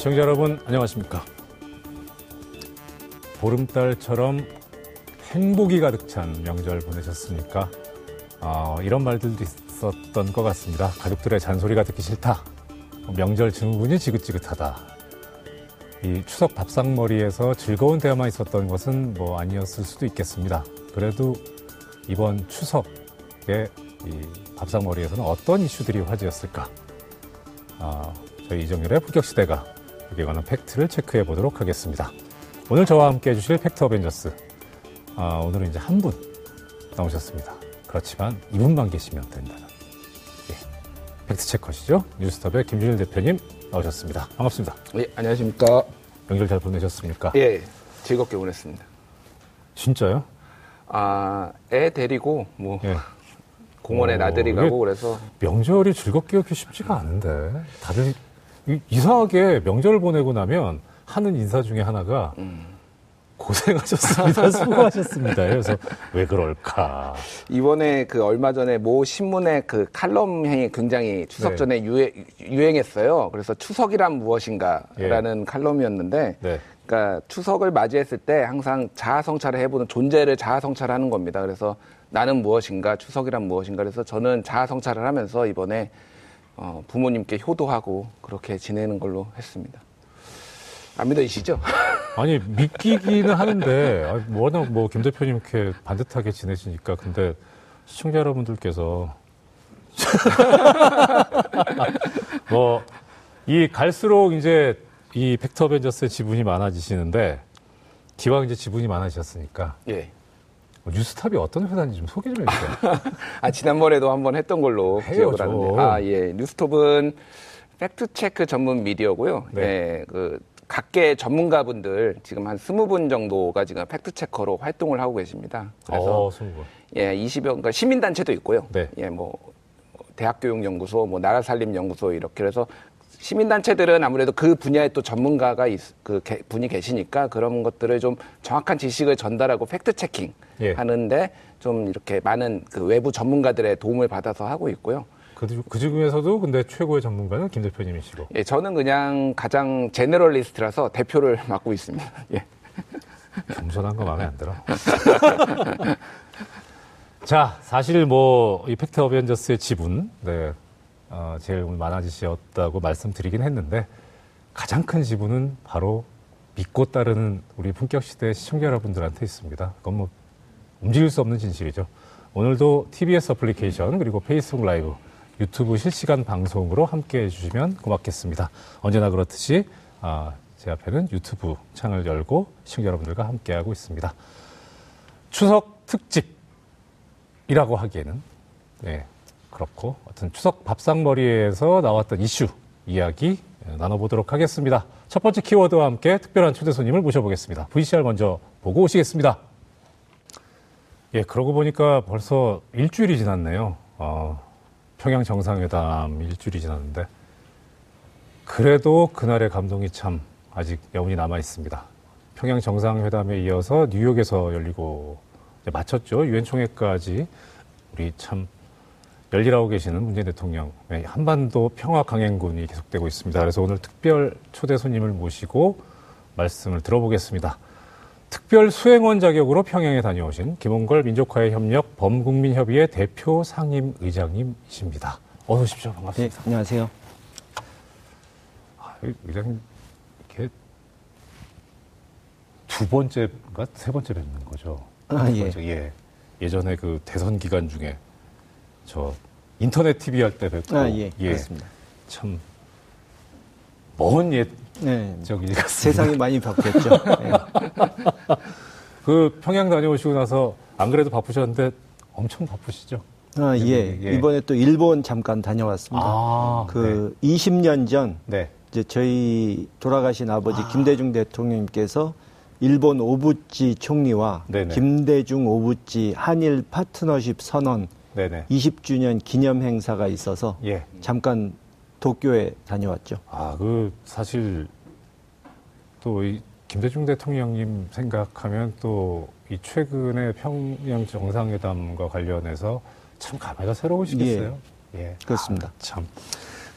시청자 여러분 안녕하십니까? 보름달처럼 행복이 가득 찬 명절 보내셨습니까? 어, 이런 말들도 있었던 것 같습니다. 가족들의 잔소리가 듣기 싫다. 명절 증후군이 지긋지긋하다. 이 추석 밥상머리에서 즐거운 대화만 있었던 것은 뭐 아니었을 수도 있겠습니다. 그래도 이번 추석에 이 밥상머리에서는 어떤 이슈들이 화제였을까? 아, 저희 이정열의 품격시대가 여기에 관한 팩트를 체크해 보도록 하겠습니다. 오늘 저와 함께 해주실 팩트 어벤져스. 아, 오늘은 이제 한 분 나오셨습니다. 그렇지만 이분만 계시면 된다는. 예. fact checker시죠? 뉴스톱의 김준일 대표님 나오셨습니다. 반갑습니다. 예, 안녕하십니까. 명절 잘 보내셨습니까? 예, 즐겁게 보냈습니다. 진짜요? 아, 애 데리고 뭐 예. 공원에 오, 나들이 가고 그래서 명절이 즐겁게 하기 쉽지가 않은데 다들 이- 이상하게 명절을 보내고 나면 하는 인사 중에 하나가 음. 고생하셨습니다, 수고하셨습니다. 그래서 왜 그럴까? 이번에 그 얼마 전에 모 신문의 그 칼럼행이 굉장히 추석 네. 전에 유행, 유행했어요. 그래서 추석이란 무엇인가라는 칼럼이었는데 네. 그러니까 추석을 맞이했을 때 항상 자아성찰을 해보는 존재를 자아성찰하는 겁니다. 그래서 나는 무엇인가, 추석이란 무엇인가. 그래서 저는 자아성찰을 하면서 이번에 어, 부모님께 효도하고 그렇게 지내는 걸로 했습니다. 안 믿어지시죠? 아니 믿기기는 하는데 아, 워낙 뭐 김 대표님 이렇게 반듯하게 지내시니까 근데 시청자 여러분들께서 뭐 이 갈수록 이제 이 팩터 벤저스의 지분이 많아지시는데 기왕 이제 지분이 많아지셨으니까 예. 뭐 뉴스탑이 어떤 회사인지 좀 소개 좀 해주세요. 아, 지난번에도 한번 했던 걸로 해요, 기억을 좀. 하는데. 아, 예. 뉴스톱은 팩트체크 전문 미디어고요. 네. 예. 그, 각계 전문가분들 지금 한 스무 분 정도가 지금 팩트체커로 활동을 하고 계십니다. 그래서 어, 스무 분. 예, 20여, 그러니까 시민단체도 있고요. 네. 예, 뭐, 대학교육연구소, 뭐, 나라살림연구소 이렇게 그래서 시민단체들은 아무래도 그 분야에 또 전문가가 있, 그 게- 분이 계시니까 그런 것들을 좀 정확한 지식을 전달하고 fact checking 예. 하는데 좀 이렇게 많은 그 외부 전문가들의 도움을 받아서 하고 있고요. 그, 그 중에서도 근데 최고의 전문가는 김 대표님이시고. 예, 저는 그냥 가장 generalist라서 대표를 맡고 있습니다. 예. 겸손한 거 마음에 안 들어. 자, 사실 뭐, 이 팩트 Avengers의 지분, 네, 어, 제일 오늘 많아지셨다고 말씀드리긴 했는데, 가장 큰 지분은 바로 믿고 따르는 우리 품격 시대 시청자 여러분들한테 있습니다. 그건 뭐, 움직일 수 없는 진실이죠. 오늘도 TBS 어플리케이션, 그리고 페이스북 라이브, 유튜브 실시간 방송으로 함께 해주시면 고맙겠습니다. 언제나 그렇듯이, 아, 제 앞에는 유튜브 창을 열고 시청자 여러분들과 함께하고 있습니다. 추석 특집이라고 하기에는 네, 그렇고 어떤 추석 밥상머리에서 나왔던 이슈 이야기 예, 나눠보도록 하겠습니다. 첫 번째 키워드와 함께 특별한 초대 손님을 모셔보겠습니다. VCR 먼저 보고 오시겠습니다. 예, 그러고 보니까 벌써 일주일이 지났네요. 어, 평양 정상회담 일주일이 지났는데 그래도 그날의 감동이 참 아직 여운이 남아 있습니다. 평양 정상회담에 이어서 뉴욕에서 열리고 마쳤죠. 유엔 총회까지 우리 참 열일하고 계시는 문재인 대통령 의 한반도 평화 강행군이 계속되고 있습니다. 그래서 오늘 특별 초대 손님을 모시고 말씀을 들어보겠습니다. 특별 수행원 자격으로 평양에 다녀오신 김홍걸 민족화의 협력 범국민협의회 대표 상임 의장님이십니다. 어서 오십시오. 네, 반갑습니다. 안녕하세요. 아, 의- 의장님 이렇게 두 번째인가 세 번째 뵙는 거죠. 아, 두 예. 번째, 예. 예전에 그 대선 기간 중에 저 인터넷 TV 할 때 뵙고 아, 예, 그렇습니다. 참 먼 옛 네, 같습니다. 세상이 많이 바뀌었죠. 네. 그 평양 다녀오시고 나서 안 그래도 바쁘셨는데 엄청 바쁘시죠? 아, 예. 예. 이번에 또 일본 잠깐 다녀왔습니다. 아, 그 20년 전 네. 이제 저희 돌아가신 아버지 아. 김대중 대통령님께서 일본 오부치 총리와 네네. 김대중 오부치 한일 파트너십 선언 네네. 20주년 기념 행사가 있어서 예. 잠깐 도쿄에 다녀왔죠. 아, 그 사실 또 이 김대중 대통령님 생각하면 또 이 최근에 평양 정상회담과 관련해서 참 감회가 새로우시겠어요. 예. 그렇습니다. 아, 참.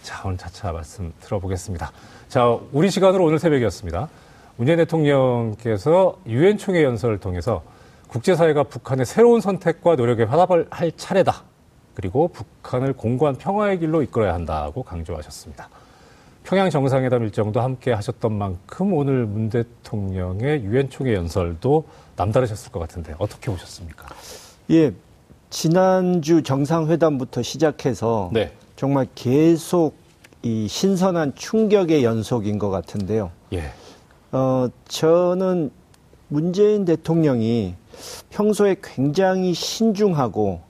자, 오늘 차차 말씀 들어보겠습니다. 자, 우리 시간으로 오늘 새벽이었습니다. 문재인 대통령께서 유엔 총회 연설을 통해서 국제사회가 북한의 새로운 선택과 노력에 화답을 할 차례다. 그리고 북한을 공고한 평화의 길로 이끌어야 한다고 강조하셨습니다. 평양 정상회담 일정도 함께 하셨던 만큼 오늘 문 대통령의 유엔 총회 연설도 남다르셨을 것 같은데 어떻게 보셨습니까? 예, 지난주 정상회담부터 시작해서 네. 정말 계속 이 신선한 충격의 연속인 것 같은데요. 예. 어, 저는 문재인 대통령이 평소에 굉장히 신중하고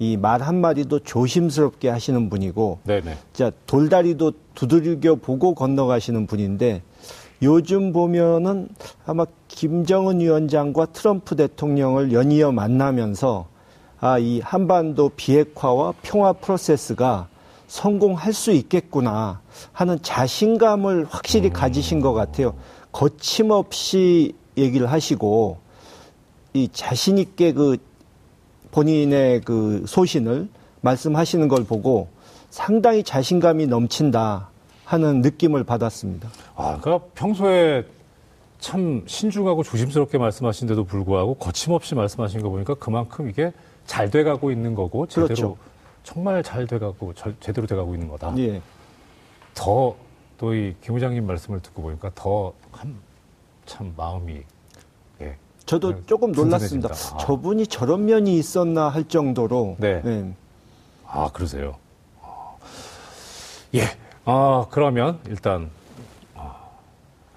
이 말 한마디도 조심스럽게 하시는 분이고 네네. 자, 돌다리도 두들겨 보고 건너가시는 분인데 요즘 보면은 아마 김정은 위원장과 트럼프 대통령을 연이어 만나면서 아, 이 한반도 비핵화와 평화 프로세스가 성공할 수 있겠구나 하는 자신감을 확실히 가지신 것 같아요. 거침없이 얘기를 하시고 이 자신 있게 그 본인의 그 소신을 말씀하시는 걸 보고 상당히 자신감이 넘친다 하는 느낌을 받았습니다. 아, 그러니까 평소에 참 신중하고 조심스럽게 말씀하신데도 불구하고 거침없이 말씀하신 거 보니까 그만큼 이게 잘 돼가고 있는 거고 제대로 그렇죠. 정말 잘 돼가고 절- 제대로 돼가고 있는 거다. 예. 더또 이 김 부장님 말씀을 듣고 보니까 더 참 마음이 예. 저도 네, 조금 놀랐습니다. 아. 저분이 저런 면이 있었나 할 정도로 네. 예. 아 그러세요. 아, 예. 아 그러면 일단 아,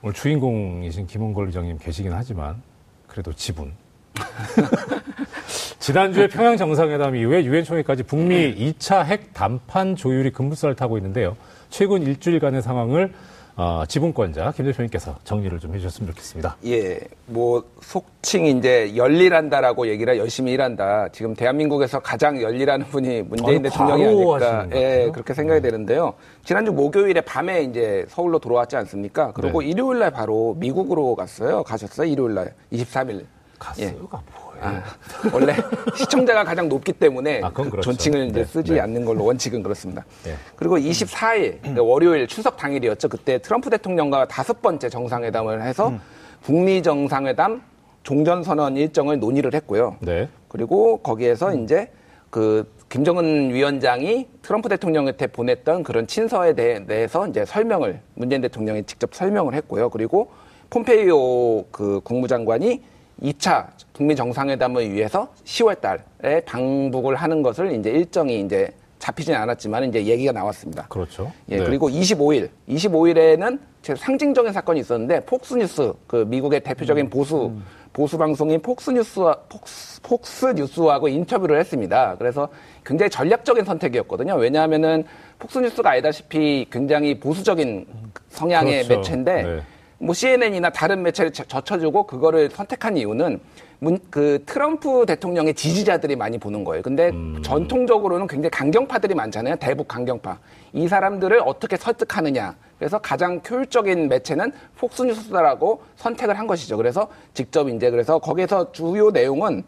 오늘 주인공이신 김원걸 의장님 계시긴 하지만 그래도 지분. 지난주에 평양 정상회담 이후에 유엔 총회까지 북미 2차 핵 담판 조율이 급물살을 타고 있는데요. 최근 일주일간의 상황을 어, 지분권자 김 대표님께서 정리를 좀 해주셨으면 좋겠습니다. 예, 뭐 속칭 이제 열일한다라고 얘기를 열심히 일한다. 지금 대한민국에서 가장 열일하는 분이 문재인 아니, 대통령이 아닐까. 예. 그렇게 생각이 되는데요. 지난주 목요일에 밤에 이제 서울로 돌아왔지 않습니까? 그리고 네. 일요일 날 바로 미국으로 갔어요. 가셨어요. 일요일 날 23일. 가스가 뭐예요? 아, 원래 시청자가 가장 높기 때문에 아, 그건 그렇죠. 존칭을 이제 네, 쓰지 네. 않는 걸로 원칙은 그렇습니다. 네. 그리고 24일 그러니까 월요일 추석 당일이었죠. 그때 트럼프 대통령과 다섯 번째 정상회담을 해서 음. 북미 정상회담 종전선언 일정을 논의를 했고요. 네. 그리고 거기에서 이제 그 김정은 위원장이 트럼프 대통령한테 보냈던 그런 친서에 대해, 대해서 이제 설명을 문재인 대통령이 직접 설명을 했고요. 그리고 폼페이오 그 국무장관이 2차 북미 정상회담을 위해서 10월 달에 방북을 하는 것을 이제 일정이 이제 잡히진 않았지만 이제 얘기가 나왔습니다. 그렇죠. 예, 네. 그리고 25일, 25일에는 제 상징적인 사건이 있었는데 폭스뉴스 그 미국의 대표적인 보수 보수 방송인 폭스뉴스와 폭스, 폭스뉴스하고 인터뷰를 했습니다. 그래서 굉장히 전략적인 선택이었거든요. 왜냐하면은 폭스뉴스가 알다시피 굉장히 보수적인 성향의 그렇죠. 매체인데 네. 뭐 CNN이나 다른 매체를 저- 젖혀주고 그거를 선택한 이유는 문, 그 트럼프 대통령의 지지자들이 많이 보는 거예요. 근데 음. 전통적으로는 굉장히 강경파들이 많잖아요. 대북 강경파. 이 사람들을 어떻게 설득하느냐. 그래서 가장 효율적인 매체는 폭스뉴스라고 선택을 한 것이죠. 그래서 직접 이제 그래서 거기에서 주요 내용은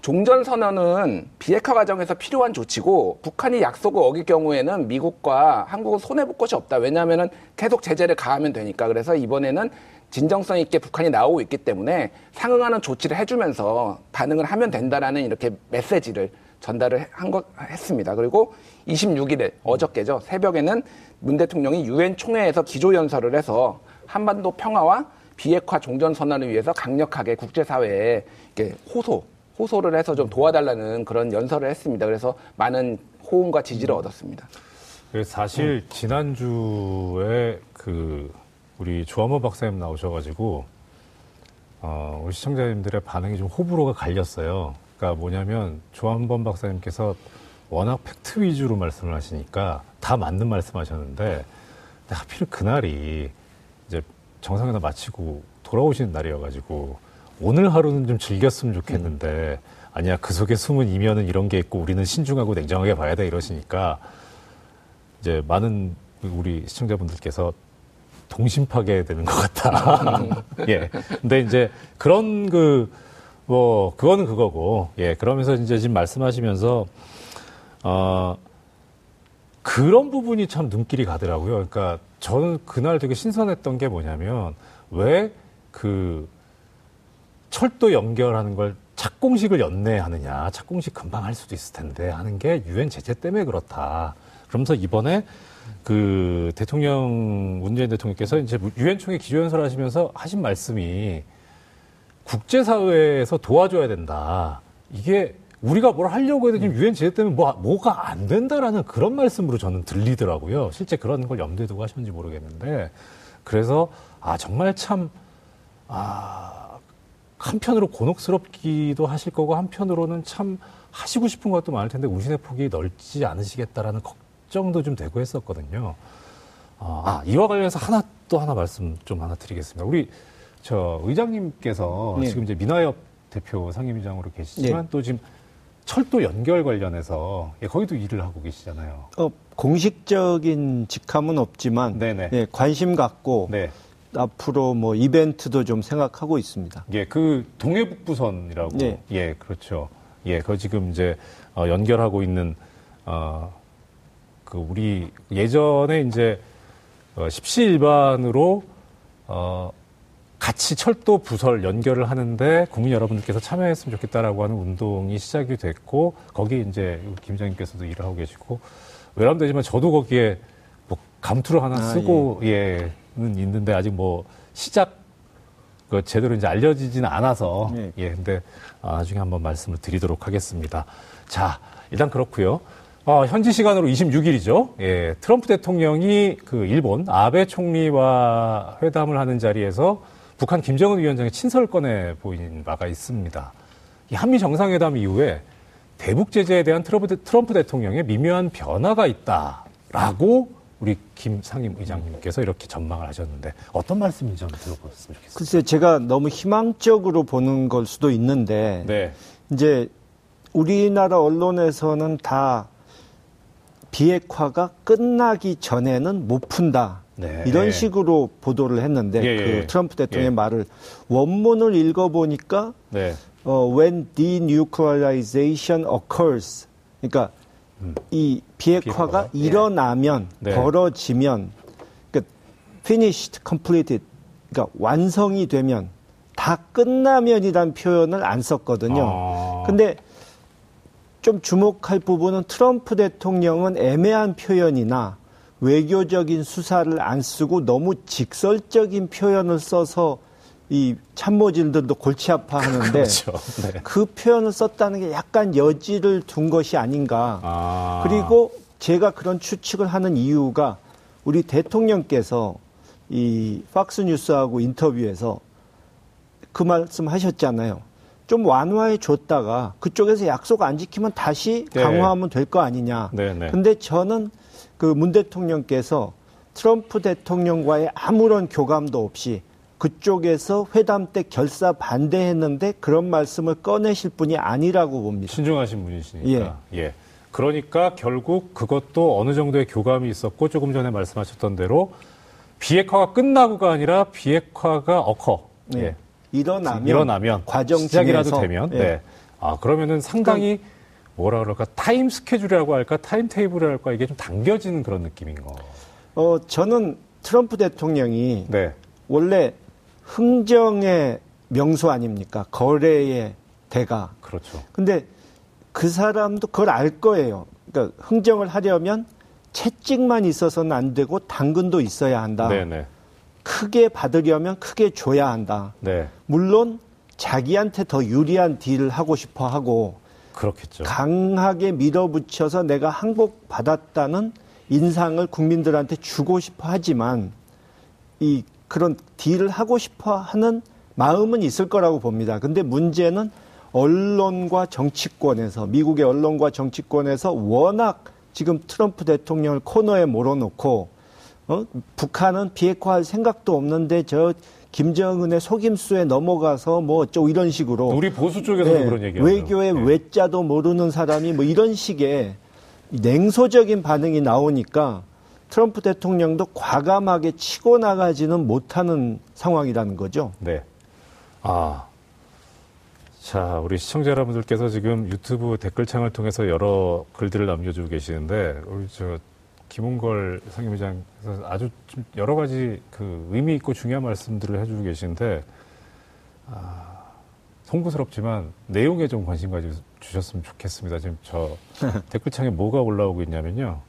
종전 선언은 비핵화 과정에서 필요한 조치고 북한이 약속을 어길 경우에는 미국과 한국은 손해 볼 것이 없다. 왜냐하면 계속 제재를 가하면 되니까. 그래서 이번에는 진정성 있게 북한이 나오고 있기 때문에 상응하는 조치를 해주면서 반응을 하면 된다라는 이렇게 메시지를 전달을 한 것 했습니다. 그리고 26일에 어저께죠 새벽에는 문 대통령이 유엔 총회에서 기조 연설을 해서 한반도 평화와 비핵화 종전 선언을 위해서 강력하게 국제사회에 호소 호소를 해서 좀 도와달라는 그런 연설을 했습니다. 그래서 많은 호응과 지지를 얻었습니다. 그래서 사실 지난주에 그 우리 조한모 박사님 나오셔가지고 어, 우리 시청자님들의 반응이 좀 호불호가 갈렸어요. 그러니까 뭐냐면 조한범 박사님께서 워낙 팩트 위주로 말씀을 하시니까 다 맞는 말씀하셨는데 하필 그날이 이제 정상회담 마치고 돌아오시는 날이어가지고 오늘 하루는 좀 즐겼으면 좋겠는데 아니야 그 속에 숨은 이면은 이런 게 있고 우리는 신중하고 냉정하게 봐야 돼 이러시니까 이제 많은 우리 시청자분들께서 동심파게 되는 것 같다. 예. 근데 이제 그런 그, 뭐, 그거는 그거고, 예. 그러면서 이제 지금 말씀하시면서, 어, 그런 부분이 참 눈길이 가더라고요. 그러니까 저는 그날 되게 신선했던 게 뭐냐면 왜그 철도 연결하는 걸 착공식을 연내하느냐. 착공식 금방 할 수도 있을 텐데 하는 게 유엔 제재 때문에 그렇다. 그러면서 이번에 그 대통령 문재인 대통령께서 이제 유엔 총회 기조연설 하시면서 하신 말씀이 국제사회에서 도와줘야 된다. 이게 우리가 뭘 하려고 해도 지금 유엔 제재 때문에 뭐, 뭐가 안 된다라는 그런 말씀으로 저는 들리더라고요. 실제 그런 걸 염두에 두고 하셨는지 모르겠는데. 그래서, 아, 정말 참, 아, 한편으로 곤혹스럽기도 하실 거고, 한편으로는 참 하시고 싶은 것도 많을 텐데, 우신의 폭이 넓지 않으시겠다라는 걱정도 좀 되고 했었거든요. 아, 이와 관련해서 하나 또 하나 말씀 좀 하나 드리겠습니다. 우리 저 의장님께서 네. 지금 이제 민화협 대표 상임위장으로 계시지만 네. 또 지금 철도 연결 관련해서 예, 거기도 일을 하고 계시잖아요. 어, 공식적인 직함은 없지만 네네. 예, 관심 갖고 네. 앞으로 뭐 이벤트도 좀 생각하고 있습니다. 예, 그 동해북부선이라고. 네. 예, 그렇죠. 예, 그 지금 이제 어, 연결하고 있는 어, 그 우리 예전에 이제 어, 십시일반으로 어, 같이 철도 부설 연결을 하는데 국민 여러분들께서 참여했으면 좋겠다라고 하는 운동이 시작이 됐고 거기에 이제 김장님께서도 일을 하고 계시고 외람되지만 저도 거기에 뭐 감투를 하나 아, 쓰고 예는 있는데 아직 뭐 시작 그 제대로 이제 알려지지는 않아서 네. 예 근데 아, 나중에 한번 말씀을 드리도록 하겠습니다. 자 일단 그렇고요. 어, 현지 시간으로 26일이죠. 예, 트럼프 대통령이 그 일본 아베 총리와 회담을 하는 자리에서 북한 김정은 위원장의 친서를 꺼내 보인 바가 있습니다. 이 한미 정상회담 이후에 대북 제재에 대한 트럼프, 대- 트럼프 대통령의 미묘한 변화가 있다라고 우리 김 상임 의장님께서 이렇게 전망을 하셨는데 어떤 말씀인지 한번 들어봤으면 좋겠습니다. 글쎄 제가 너무 희망적으로 보는 걸 수도 있는데 네, 이제 우리나라 언론에서는 다 비핵화가 끝나기 전에는 못 푼다. 네. 이런 식으로 보도를 했는데 예, 예, 그 예. 트럼프 대통령의 예. 말을 원문을 읽어보니까 네, 어, when denuclearization occurs. 그러니까 이 비핵화가, 음. 비핵화가? 예. 일어나면 네. 벌어지면 그러니까 finished, completed. 그러니까 완성이 되면 다 끝나면이란 표현을 안 썼거든요. 아. 근데 좀 주목할 부분은 트럼프 대통령은 애매한 표현이나 외교적인 수사를 안 쓰고 너무 직설적인 표현을 써서 이 참모진들도 골치 아파하는데 그렇죠. 네. 그 표현을 썼다는 게 약간 여지를 둔 것이 아닌가. 아. 그리고 제가 그런 추측을 하는 이유가 우리 대통령께서 이 팍스 뉴스하고 인터뷰에서 그 말씀 하셨잖아요. 좀 완화해 줬다가 그쪽에서 약속 안 지키면 다시 네. 강화하면 될 거 아니냐. 네, 네. 근데 저는 그 문 대통령께서 트럼프 대통령과의 아무런 교감도 없이 그쪽에서 회담 때 결사 반대했는데 그런 말씀을 꺼내실 분이 아니라고 봅니다. 신중하신 분이시니까. 예. 그러니까 결국 그것도 어느 정도의 교감이 있었고 조금 전에 말씀하셨던 대로 비핵화가 끝나고가 아니라 비핵화가 occur. 네. 예. 일어나면, 일어나면 과정 시작이라도 되면 예. 네. 아 그러면은 상당히 뭐라 그럴까 time schedule이라고 할까 time table이라고 할까 이게 좀 당겨지는 그런 느낌인 거. 어, 저는 트럼프 대통령이 네. 원래 흥정의 명소 아닙니까? 거래의 대가. 그렇죠. 근데 그 사람도 그걸 알 거예요. 그러니까 흥정을 하려면 채찍만 있어서는 안 되고 당근도 있어야 한다. 네네. 크게 받으려면 크게 줘야 한다. 네. 물론 자기한테 더 유리한 딜을 하고 싶어 하고 그렇겠죠. 강하게 밀어붙여서 내가 항복 받았다는 인상을 국민들한테 주고 싶어 하지만 이 그런 딜을 하고 싶어 하는 마음은 있을 거라고 봅니다. 근데 문제는 언론과 정치권에서 미국의 언론과 정치권에서 워낙 지금 트럼프 대통령을 코너에 몰아놓고 어? 북한은 비핵화할 생각도 없는데 저 김정은의 속임수에 넘어가서 뭐 어쩌고 이런 식으로 우리 보수 쪽에서도 네, 그런 얘기하죠. 외교의 네. 외자도 모르는 사람이 뭐 이런 식의 냉소적인 반응이 나오니까 트럼프 대통령도 과감하게 치고 나가지는 못하는 상황이라는 거죠. 네. 아. 자, 우리 시청자 여러분들께서 지금 유튜브 댓글창을 통해서 여러 글들을 남겨주고 계시는데, 우리 저, 김홍걸 상임위장께서 아주 좀 여러 가지 그 의미 있고 중요한 말씀들을 해주고 계신데 아, 송구스럽지만 내용에 좀 관심 가져 주셨으면 좋겠습니다. 지금 저 댓글창에 뭐가 올라오고 있냐면요.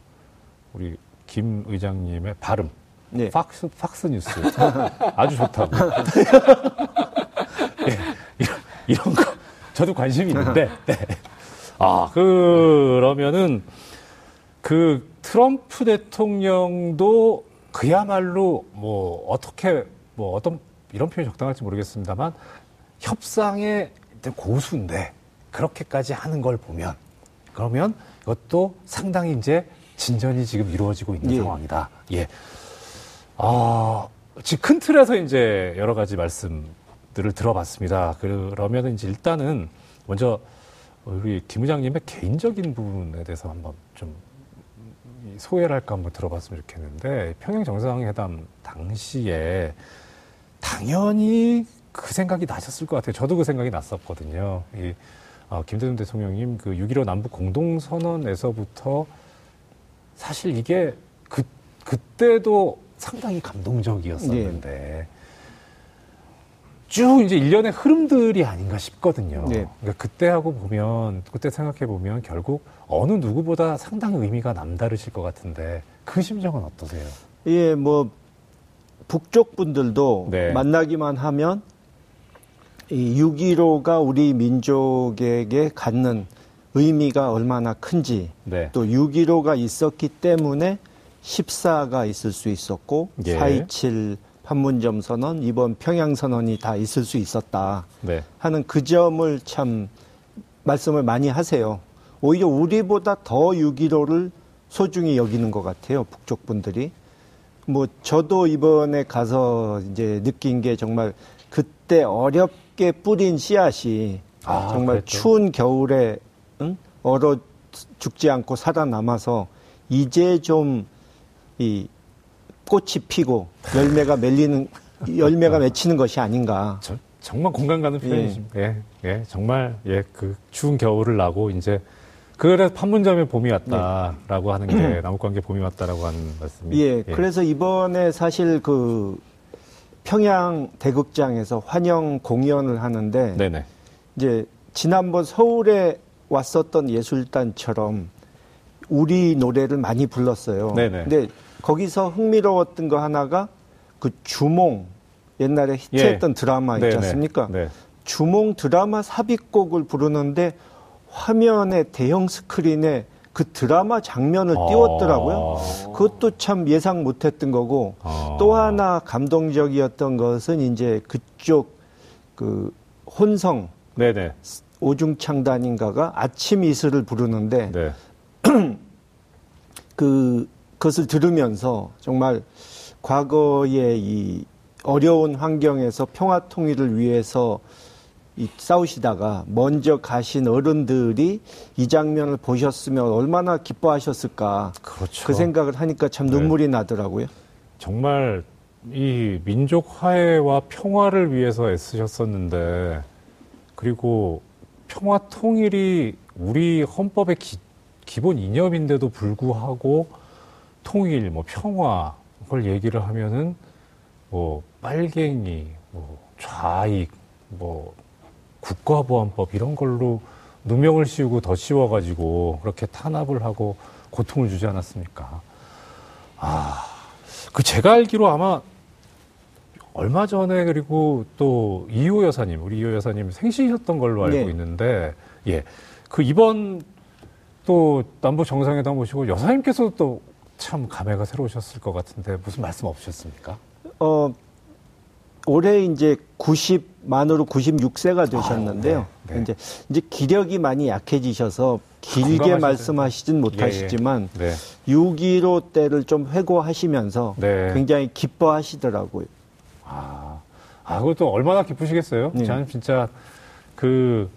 우리 김 의장님의 발음. 네. 팍스, 팍스 뉴스. 아주 좋다고. 예, 이런, 이런 거, 저도 관심이 있는데, 네. 아, 그러면은, 그 트럼프 대통령도 그야말로 뭐, 어떻게, 뭐, 어떤, 이런 표현이 적당할지 모르겠습니다만, 협상의 고수인데, 그렇게까지 하는 걸 보면, 그러면 이것도 상당히 이제 진전이 지금 이루어지고 있는 예. 상황이다. 예. 아, 지금 큰 틀에서 이제 여러 가지 말씀들을 들어봤습니다. 그러면 이제 일단은 먼저 우리 김 의장님의 개인적인 부분에 대해서 한번 좀 소개를 할까 한번 들어봤으면 좋겠는데 평양 정상회담 당시에 당연히 그 생각이 나셨을 것 같아요. 저도 그 생각이 났었거든요. 이 어, 김대중 대통령님 그 6.15 남북 공동선언에서부터 사실 이게 그, 그때도 상당히 감동적이었었는데 쭉 이제 일련의 흐름들이 아닌가 싶거든요. 네. 그러니까 그때하고 보면 그때 생각해 보면 결국 어느 누구보다 상당히 의미가 남다르실 것 같은데 그 심정은 어떠세요? 예, 뭐 북쪽 분들도 네. 만나기만 하면 이 6.15가 우리 민족에게 갖는 의미가 얼마나 큰지 네. 또 6.15가 있었기 때문에 14가 있을 수 있었고 예. 4.27 판문점 선언, 이번 평양 선언이 다 있을 수 있었다 네. 하는 그 점을 참 말씀을 많이 하세요. 오히려 우리보다 더 6.15를 소중히 여기는 것 같아요. 북쪽 분들이. 뭐 저도 이번에 가서 이제 느낀 게 정말 그때 어렵게 뿌린 씨앗이 아, 정말 그랬죠. 추운 겨울에 응? 얼어 죽지 않고 살아남아서 이제 좀 이 꽃이 피고 열매가 맺리는 열매가 맺히는 것이 아닌가. 저, 정말 공감 가는 표현이십니다. 예. 예, 정말 예, 그 추운 겨울을 나고 이제 그래서 판문점에 봄이 왔다라고 하는 게 남북관계 봄이 왔다라고 하는 말씀이. 예, 그래서 이번에 사실 그 평양 대극장에서 환영 공연을 하는데 네네. 이제 지난번 서울에 왔었던 예술단처럼 우리 노래를 많이 불렀어요. 네네. 근데 거기서 흥미로웠던 거 하나가 그 주몽 옛날에 히트했던 예. 드라마 있지 네네. 않습니까? 네. 주몽 드라마 삽입곡을 부르는데 화면에 대형 스크린에 그 드라마 장면을 아. 띄웠더라고요. 그것도 참 예상 못했던 거고 아. 또 하나 감동적이었던 것은 이제 그쪽 그 혼성 네네. 오중창단인가가 아침 이슬을 부르는데 네. 그 그것을 들으면서 정말 과거의 이 어려운 환경에서 평화 통일을 위해서 이 싸우시다가 먼저 가신 어른들이 이 장면을 보셨으면 얼마나 기뻐하셨을까 그렇죠. 그 생각을 하니까 참 네. 눈물이 나더라고요. 정말 이 민족 화해와 평화를 위해서 애쓰셨었는데 그리고 평화 통일이 우리 헌법의 기, 기본 이념인데도 불구하고 통일, 뭐 평화 그걸 얘기를 하면은 뭐 빨갱이, 뭐 좌익, 뭐 국가보안법 이런 걸로 누명을 씌우고 더 씌워가지고 그렇게 탄압을 하고 고통을 주지 않았습니까? 아, 그 제가 알기로 아마 얼마 전에 그리고 또 이호 여사님, 우리 이호 여사님 생신이셨던 걸로 알고 네. 있는데, 예. 그 이번 또 남북 정상회담 오시고 여사님께서도 또 참 감회가 새로우셨을 것 같은데 무슨 말씀 없으셨습니까? 어 올해 이제 90 만으로 96세가 되셨는데요. 아, 네, 네. 이제 이제 기력이 많이 약해지셔서 길게 건강하셔야 말씀하시진 못하시지만 네. 6.15 때를 좀 회고하시면서 네. 굉장히 기뻐하시더라고요. 아, 아, 그것도 얼마나 기쁘시겠어요? 네. 저는 진짜 그,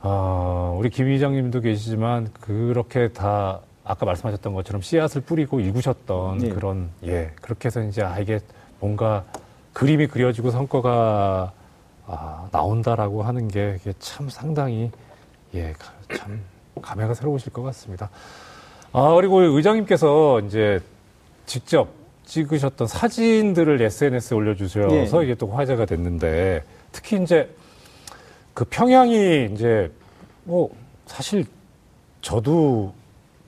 아, 우리 김 의장님도 계시지만 그렇게 다 아까 말씀하셨던 것처럼 씨앗을 뿌리고 일구셨던 네. 그런, 예, 그렇게 해서 이제 아, 이게 뭔가 그림이 그려지고 성과가 아, 나온다라고 하는 게 이게 참 상당히, 예, 가- 참 감회가 새로우실 것 같습니다. 아, 그리고 의장님께서 이제 직접 찍으셨던 사진들을 SNS에 올려주셔서 예. 이게 또 화제가 됐는데 특히 이제 그 평양이 이제 뭐 사실 저도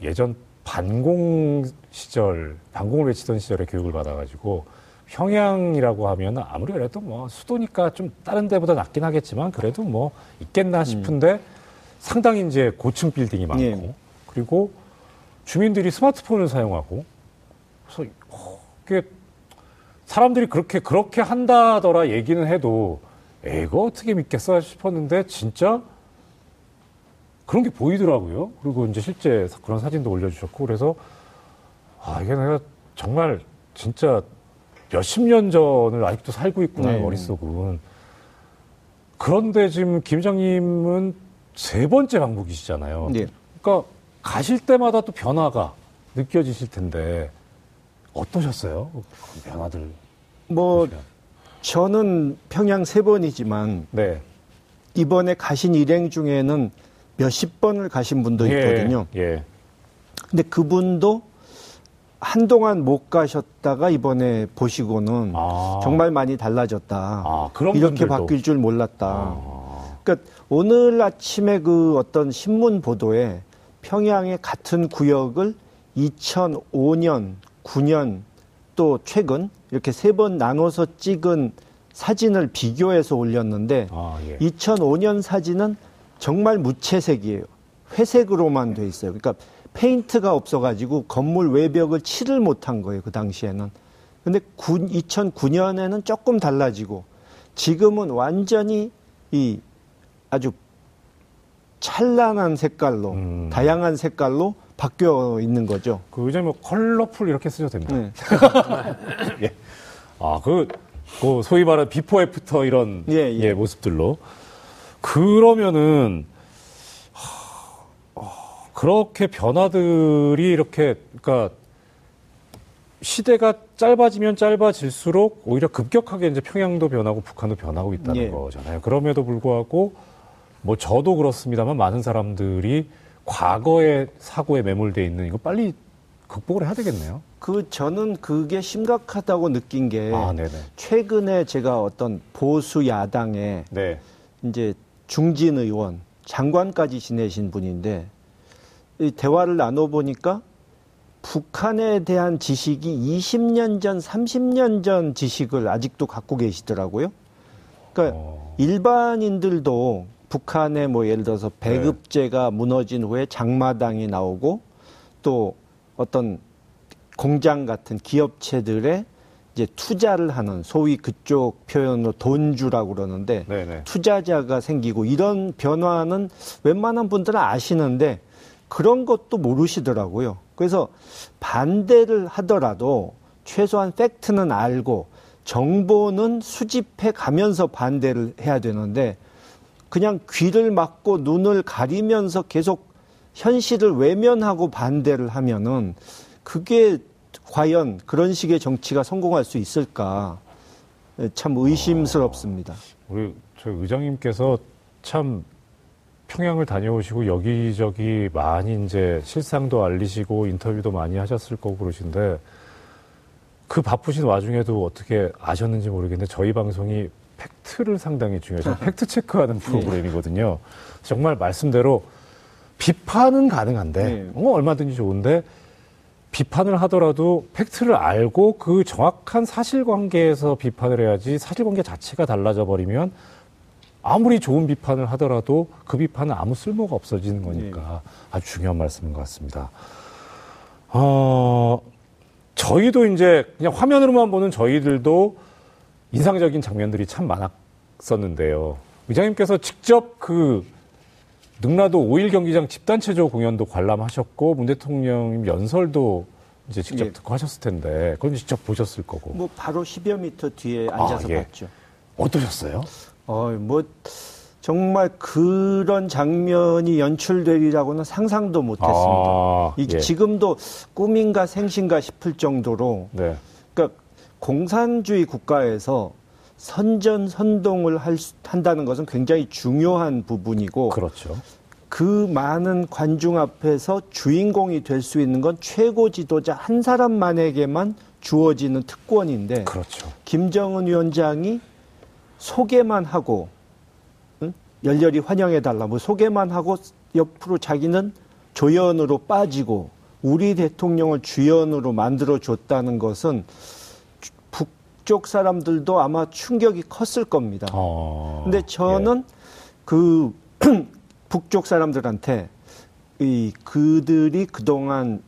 예전 반공 시절, 반공을 외치던 시절에 교육을 받아가지고 평양이라고 하면 아무리 그래도 뭐 수도니까 좀 다른 데보다 낫긴 하겠지만 그래도 뭐 있겠나 싶은데 상당히 이제 고층 빌딩이 많고 예. 그리고 주민들이 스마트폰을 사용하고 그래서 어, 그게 사람들이 그렇게 그렇게 한다더라 얘기는 해도 에이, 이거 어떻게 믿겠어 싶었는데 진짜 그런 게 보이더라고요. 그리고 이제 실제 그런 사진도 올려주셨고 그래서 아 이게 내가 정말 진짜 몇십 년 전을 아직도 살고 있구나 네. 머릿속은. 그런데 지금 김 회장님은 세 번째 방북이시잖아요. 예. 그러니까 가실 때마다 또 변화가 느껴지실 텐데 어떠셨어요? 그 변화들. 뭐 보시면. 저는 평양 세 번이지만 네. 이번에 가신 일행 중에는 몇십 번을 가신 분도 있거든요. 예. 예. 근데 그분도 한동안 못 가셨다가 이번에 보시고는 아. 정말 많이 달라졌다. 아, 이렇게 분들도. 바뀔 줄 몰랐다. 아. 그러니까 오늘 아침에 그 어떤 신문 보도에 평양의 같은 구역을 2005년, 9년 또 최근 이렇게 세 번 나눠서 찍은 사진을 비교해서 올렸는데 아, 예. 2005년 사진은 정말 무채색이에요. 회색으로만 돼 있어요. 그러니까 페인트가 없어가지고 건물 외벽을 칠을 못한 거예요. 그 당시에는. 근데 2009년에는 조금 달라지고 지금은 완전히 이 아주 찬란한 색깔로 음. 다양한 색깔로 바뀌어 있는 거죠. 그 의장님 뭐 colorful 이렇게 쓰셔도 됩니다. 네. 예. 아, 그, 그 소위 말하는 before after 이런 예, 예. 모습들로. 그러면은 하, 어, 그렇게 변화들이 이렇게 그러니까 시대가 짧아지면 짧아질수록 오히려 급격하게 이제 평양도 변하고 북한도 변하고 있다는 예. 거잖아요. 그럼에도 불구하고 뭐 저도 그렇습니다만 많은 사람들이 과거의 사고에 매몰돼 있는 이거 빨리 극복을 해야 되겠네요. 그 저는 그게 심각하다고 느낀 게 아. 최근에 제가 어떤 보수 야당에 네. 이제 중진 의원 장관까지 지내신 분인데 이 대화를 나눠 보니까 북한에 대한 지식이 20년 전, 30년 전 지식을 아직도 갖고 계시더라고요. 그러니까 어. 일반인들도 북한의 뭐 예를 들어서 네. 배급제가 무너진 후에 장마당이 나오고 또 어떤 공장 같은 기업체들의 이제 투자를 하는 소위 그쪽 표현으로 돈주라고 그러는데 네네. 투자자가 생기고 이런 변화는 웬만한 분들은 아시는데 그런 것도 모르시더라고요. 그래서 반대를 하더라도 최소한 팩트는 알고 정보는 수집해 가면서 반대를 해야 되는데 그냥 귀를 막고 눈을 가리면서 계속 현실을 외면하고 반대를 하면은 그게 과연 그런 식의 정치가 성공할 수 있을까 참 의심스럽습니다. 우리 저 의장님께서 참 평양을 다녀오시고 여기저기 많이 이제 실상도 알리시고 인터뷰도 많이 하셨을 거고 그러신데 그 바쁘신 와중에도 어떻게 아셨는지 모르겠는데 저희 방송이 팩트를 상당히 중요해서 팩트 체크하는 프로그램이거든요. 정말 말씀대로 비판은 가능한데 네. 어, 얼마든지 좋은데 비판을 하더라도 팩트를 알고 그 정확한 사실관계에서 비판을 해야지 사실관계 자체가 달라져 버리면 아무리 좋은 비판을 하더라도 그 비판은 아무 쓸모가 없어지는 거니까 아주 중요한 말씀인 것 같습니다. 어, 저희도 이제 그냥 화면으로만 보는 저희들도 인상적인 장면들이 참 많았었는데요. 의장님께서 직접 그 능라도 5일 경기장 집단체조 공연도 관람하셨고 문 대통령 연설도 이제 직접 예. 듣고 하셨을 텐데 그건 직접 보셨을 거고 뭐 바로 10여 미터 뒤에 앉아서 예. 봤죠. 어떠셨어요? 어, 뭐 정말 그런 장면이 연출되리라고는 상상도 못했습니다. 아, 이 예. 지금도 꿈인가 생신가 싶을 정도로 네. 공산주의 국가에서 선전 선동을 할 수- 한다는 것은 굉장히 중요한 부분이고 그렇죠. 그 많은 관중 앞에서 주인공이 될 수 있는 건 최고 지도자 한 사람만에게만 주어지는 특권인데 그렇죠. 김정은 위원장이 소개만 하고 응? 열렬히 환영해 달라 뭐 소개만 하고 옆으로 자기는 조연으로 빠지고 우리 대통령을 주연으로 만들어 줬다는 것은 주- 북쪽 사람들도 아마 충격이 컸을 겁니다. 어. 근데 저는 그 북쪽 사람들한테 이 그들이 그동안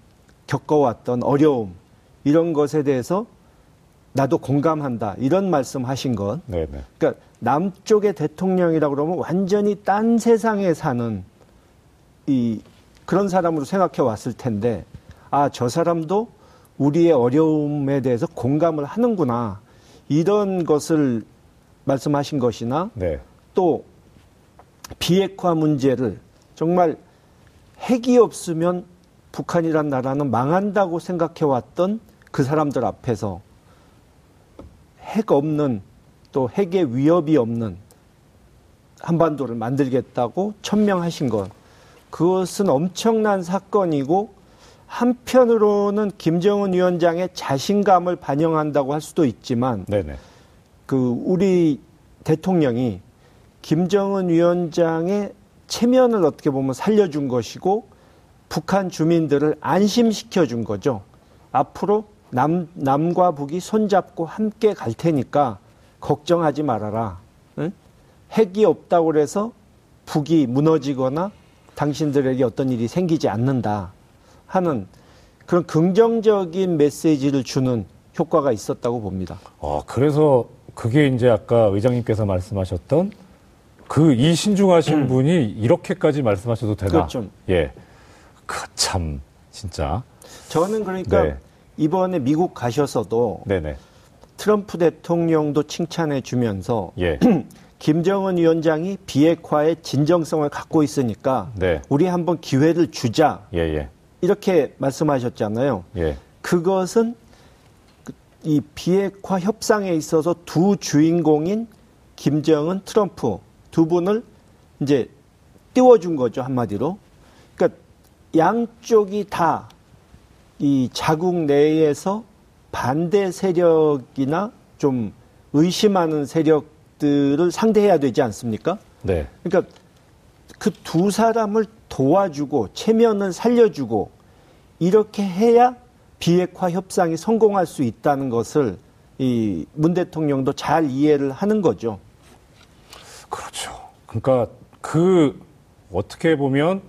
겪어왔던 어려움 이런 것에 대해서 나도 공감한다 이런 말씀하신 것. 예. 네네. 그러니까 남쪽의 대통령이라고 그러면 완전히 딴 세상에 사는 이 그런 사람으로 생각해 왔을 텐데 아 저 사람도 우리의 어려움에 대해서 공감을 하는구나 이런 것을 말씀하신 것이나 네. 또 비핵화 문제를 정말 핵이 없으면 북한이란 나라는 망한다고 생각해 왔던 그 사람들 앞에서 핵 없는 또 핵의 위협이 없는 한반도를 만들겠다고 천명하신 것. 그것은 엄청난 사건이고 한편으로는 김정은 위원장의 자신감을 반영한다고 할 수도 있지만 네네. 그 우리 대통령이 김정은 위원장의 체면을 어떻게 보면 살려준 것이고 북한 주민들을 안심시켜 준 거죠. 앞으로 남, 남과 북이 손잡고 함께 갈 테니까 걱정하지 말아라. 응? 핵이 없다고 그래서 북이 무너지거나 당신들에게 어떤 일이 생기지 않는다 하는 그런 긍정적인 메시지를 주는 효과가 있었다고 봅니다. 어, 그래서 그게 이제 아까 의장님께서 말씀하셨던 그 이 신중하신 분이 이렇게까지 말씀하셔도 되나? 음. 그렇죠. 예. 그 참 진짜. 저는 그러니까 네. 이번에 미국 가셔서도 네네. 트럼프 대통령도 칭찬해 주면서 예. 김정은 위원장이 비핵화의 진정성을 갖고 있으니까 네. 우리 한번 기회를 주자 예, 예. 이렇게 말씀하셨잖아요. 예. 그것은 그- 이 비핵화 협상에 있어서 두 주인공인 김정은, 트럼프 두 분을 이제 띄워준 거죠 한마디로. 그러니까 양쪽이 다 이 자국 내에서 반대 세력이나 좀 의심하는 세력들을 상대해야 되지 않습니까? 네. 그러니까 그 두 사람을 도와주고 체면을 살려주고 이렇게 해야 비핵화 협상이 성공할 수 있다는 것을 이 문 대통령도 잘 이해를 하는 거죠. 그렇죠. 그러니까 그 어떻게 보면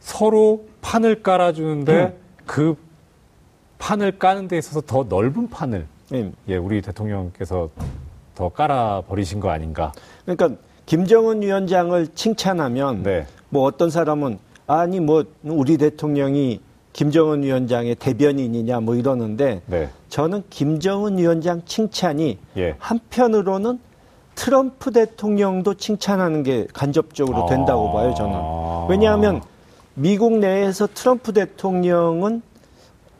서로 판을 깔아주는데 음. 그 판을 까는 데 있어서 더 넓은 판을 예. 예, 우리 대통령께서 더 깔아 버리신 거 아닌가. 그러니까 김정은 위원장을 칭찬하면 네. 뭐 어떤 사람은 아니 뭐 우리 대통령이 김정은 위원장의 대변인이냐 뭐 이러는데 네. 저는 김정은 위원장 칭찬이 예. 한편으로는 트럼프 대통령도 칭찬하는 게 간접적으로 된다고 아. 봐요, 저는. 왜냐하면 미국 내에서 트럼프 대통령은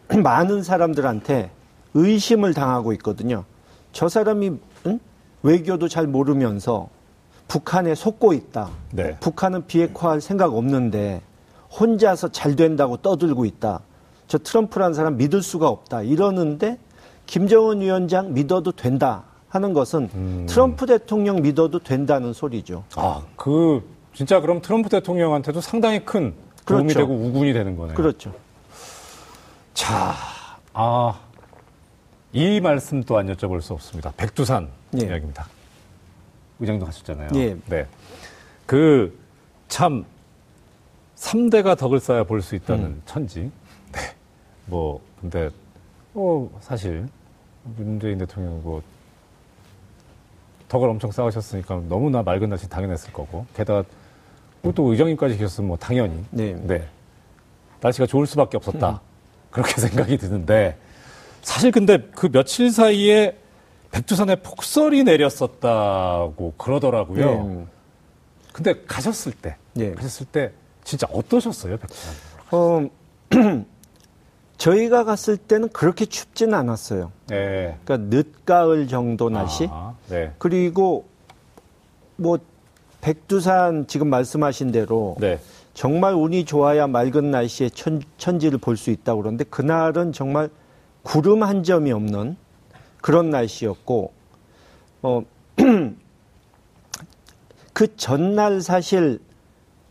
많은 사람들한테 의심을 당하고 있거든요. 저 사람이 응? 외교도 잘 모르면서 북한에 속고 있다. 네. 북한은 비핵화할 생각 없는데 혼자서 잘 된다고 떠들고 있다. 저 트럼프라는 사람 믿을 수가 없다. 이러는데 김정은 위원장 믿어도 된다 하는 것은 음. 트럼프 대통령 믿어도 된다는 소리죠. 아, 그 진짜 그럼 트럼프 대통령한테도 상당히 큰 도움이 그렇죠. 되고 우군이 되는 거네요. 그렇죠. 자, 아, 이 말씀 또안 여쭤볼 수 없습니다. 백두산 예. 이야기입니다. 의장도 하셨잖아요. 예. 네. 그, 참, 3대가 덕을 쌓아 볼 수 있다는 음. 천지. 네. 뭐, 근데, 어, 사실, 문재인 대통령 뭐, 덕을 엄청 쌓으셨으니까 너무나 맑은 날씨 당연했을 거고, 게다가, 뭐또 의장님까지 계셨으면 뭐, 당연히. 네. 네. 날씨가 좋을 수밖에 없었다. 그렇게 생각이 드는데 사실 근데 그 며칠 사이에 백두산에 폭설이 내렸었다고 그러더라고요. 네. 근데 가셨을 때, 네. 가셨을 때 진짜 어떠셨어요, 백두산? 어, 저희가 갔을 때는 그렇게 춥지는 않았어요. 네. 그러니까 늦가을 정도 날씨. 아, 네. 그리고 뭐 백두산 지금 말씀하신 대로 네. 정말 운이 좋아야 맑은 날씨에 천, 천지를 볼 수 있다고 그러는데 그날은 정말 구름 한 점이 없는 그런 날씨였고 어, 그 전날 사실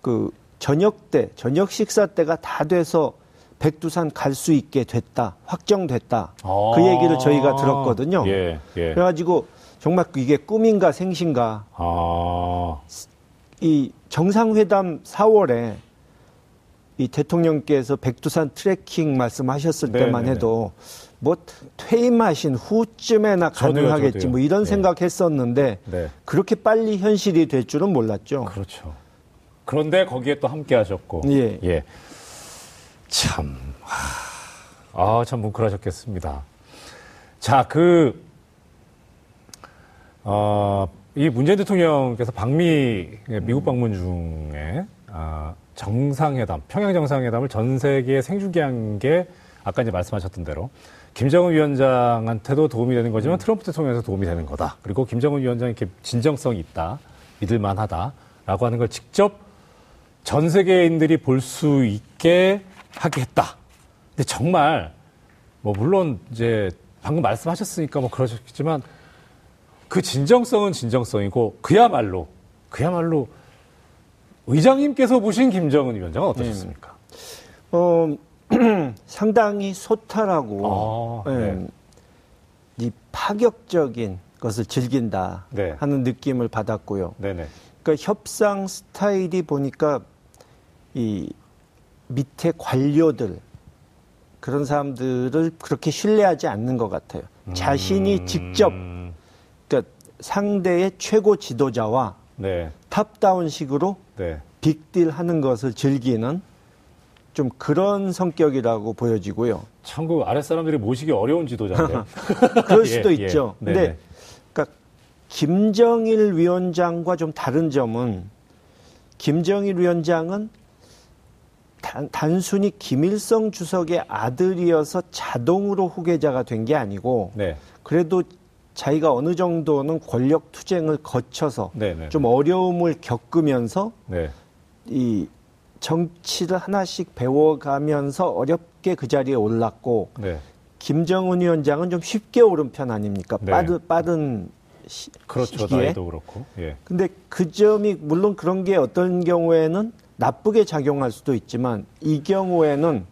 그 저녁 때 저녁 식사 때가 다 돼서 백두산 갈 수 있게 됐다 확정됐다 아. 그 얘기를 저희가 들었거든요. 예, 예. 그래가지고 정말 이게 꿈인가 생신가 아, 이 정상회담 4월에 이 대통령께서 백두산 트레킹 말씀하셨을 네, 때만 네, 해도 뭐 퇴임하신 후쯤에나 저도요, 가능하겠지 저도요. 뭐 이런 네. 생각했었는데 네. 그렇게 빨리 현실이 될 줄은 몰랐죠. 그렇죠. 그런데 거기에 또 함께 하셨고. 예. 참, 하, 아, 참 뭉클하셨겠습니다. 자, 그, 어, 이 문재인 대통령께서 방미, 미국 방문 중에, 아, 정상회담, 평양 정상회담을 전 세계에 생중계한 게 아까 이제 말씀하셨던 대로 김정은 위원장한테도 도움이 되는 거지만 트럼프 대통령에서 도움이 되는 거다. 그리고 김정은 위원장이 이렇게 진정성이 있다. 믿을만 하다라고 하는 걸 직접 전 세계인들이 볼 수 있게 하게 했다. 근데 정말 뭐 물론 이제 방금 말씀하셨으니까 뭐 그러셨겠지만 그 진정성은 진정성이고 그야말로 그야말로 의장님께서 보신 김정은 위원장은 어떠셨습니까? 어, 상당히 소탈하고 아, 예, 네. 이 파격적인 것을 즐긴다 네. 하는 느낌을 받았고요. 네네. 그러니까 협상 스타일이 보니까 이 밑에 관료들 그런 사람들을 그렇게 신뢰하지 않는 것 같아요. 자신이 직접 음, 그러니까 상대의 최고 지도자와 네, 탑다운식으로 네. 빅딜 하는 것을 즐기는 좀 그런 성격이라고 보여지고요. 참 그 아랫 사람들이 모시기 어려운 지도자인데. 그럴 예, 수도 예. 있죠. 네네. 근데 그러니까 김정일 위원장과 좀 다른 점은 김정일 위원장은 단, 단순히 김일성 주석의 아들이어서 자동으로 후계자가 된 게 아니고 네, 그래도 자기가 어느 정도는 권력 투쟁을 거쳐서 네네. 좀 어려움을 겪으면서 네, 이 정치를 하나씩 배워가면서 어렵게 그 자리에 올랐고 네. 김정은 위원장은 좀 쉽게 오른 편 아닙니까? 네. 빠른 빠른 시, 그렇죠. 시기에. 나이도 그렇고. 예. 근데 그 점이 물론 그런 게 어떤 경우에는 나쁘게 작용할 수도 있지만 이 경우에는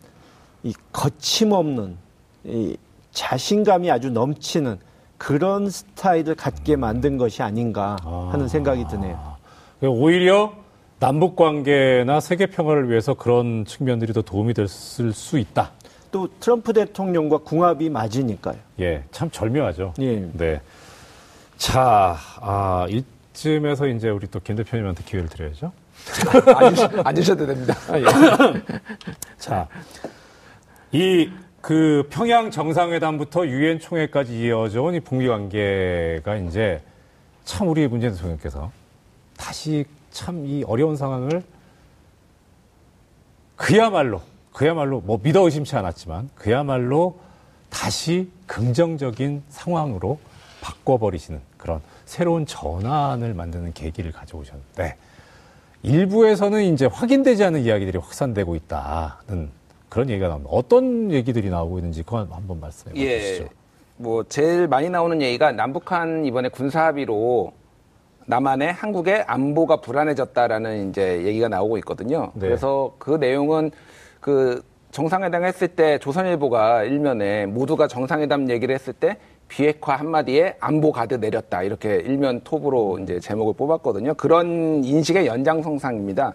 이 거침없는 이 자신감이 아주 넘치는 그런 스타일을 갖게 만든 것이 아닌가 하는 생각이 드네요. 오히려 남북 관계나 세계 평화를 위해서 그런 측면들이 더 도움이 됐을 수 있다. 또 트럼프 대통령과 궁합이 맞으니까요. 예, 참 절묘하죠. 예. 네. 자, 아, 이쯤에서 이제 우리 또 김 대표님한테 기회를 드려야죠. 앉으- 앉으셔도 됩니다. 자, 이 그 평양 정상회담부터 유엔 총회까지 이어져 온 이 북미 관계가 이제 참 우리 문재인 대통령께서 다시 참 이 어려운 상황을 그야말로 그야말로 뭐 믿어 의심치 않았지만 그야말로 다시 긍정적인 상황으로 바꿔버리시는 그런 새로운 전환을 만드는 계기를 가져오셨는데 일부에서는 이제 확인되지 않은 이야기들이 확산되고 있다는 그런 얘기가 나옵니다. 어떤 얘기들이 나오고 있는지 그거 한번 말씀해 예. 주시죠. 뭐 제일 많이 나오는 얘기가 남북한 이번에 군사 합의로 남한의 한국의 안보가 불안해졌다라는 이제 얘기가 나오고 있거든요. 네. 그래서 그 내용은 그 정상회담 했을 때 조선일보가 일면에 모두가 정상회담 얘기를 했을 때 비핵화 한마디에 안보 가드 내렸다 이렇게 일면 톱으로 이제 제목을 뽑았거든요. 그런 인식의 연장성상입니다.